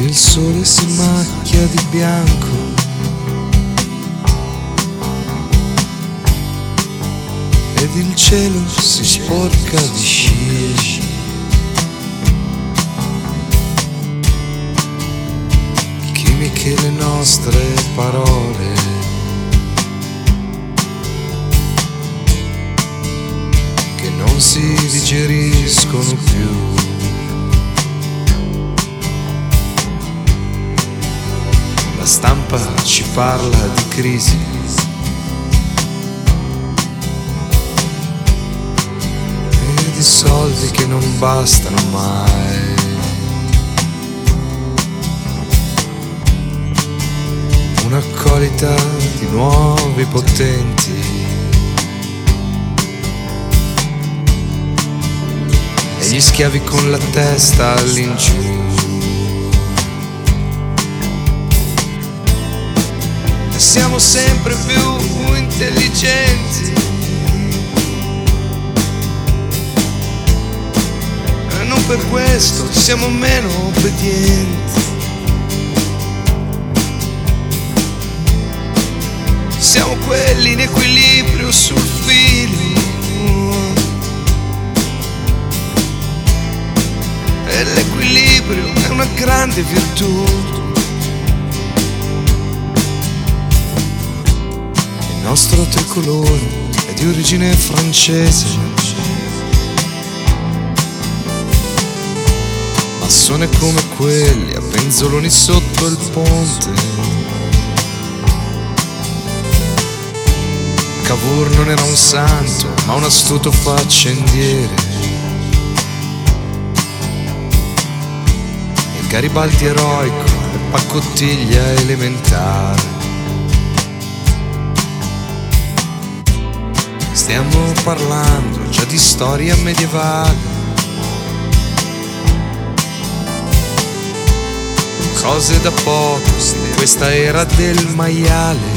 Il sole si macchia di bianco. Ed il cielo si sporca di scie. Chimiche le nostre parole. Che non si digeriscono più. Stampa ci parla di crisi. E di soldi che non bastano mai. Un'accolita di nuovi potenti. E gli schiavi con la testa all'inciù. Siamo sempre più intelligenti. E non per questo siamo meno obbedienti. Siamo quelli in equilibrio sul filo. E l'equilibrio è una grande virtù. Nostro tricolore è di origine francese. Massone come quelli a penzoloni sotto il ponte. Cavour non era un santo, ma un astuto faccendiere. E Garibaldi eroico e pacottiglia elementare. Stiamo parlando già di storia medievale. Cose da poco, questa era del maiale.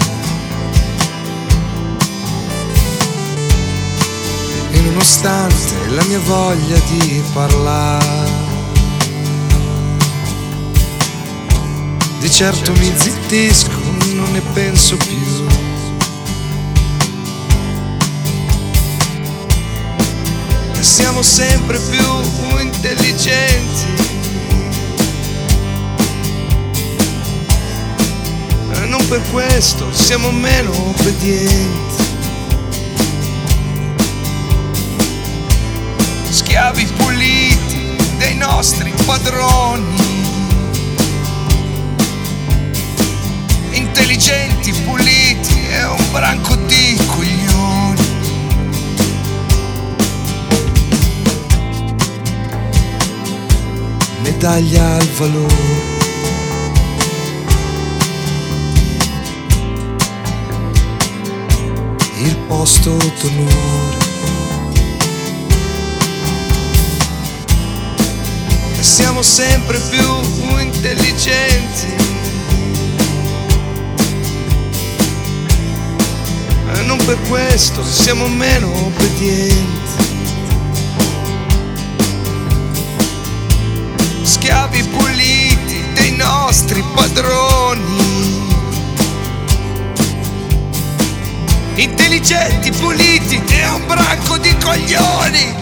E nonostante la mia voglia di parlare, di certo mi zittisco, non ne penso più. Siamo sempre più intelligenti. Non per questo siamo meno obbedienti. Schiavi puliti dei nostri padroni. Medaglia al valore. Il posto d'onore. Siamo sempre più intelligenti. E non per questo siamo meno obbedienti. Padroni. Intelligenti, puliti e un branco di coglioni.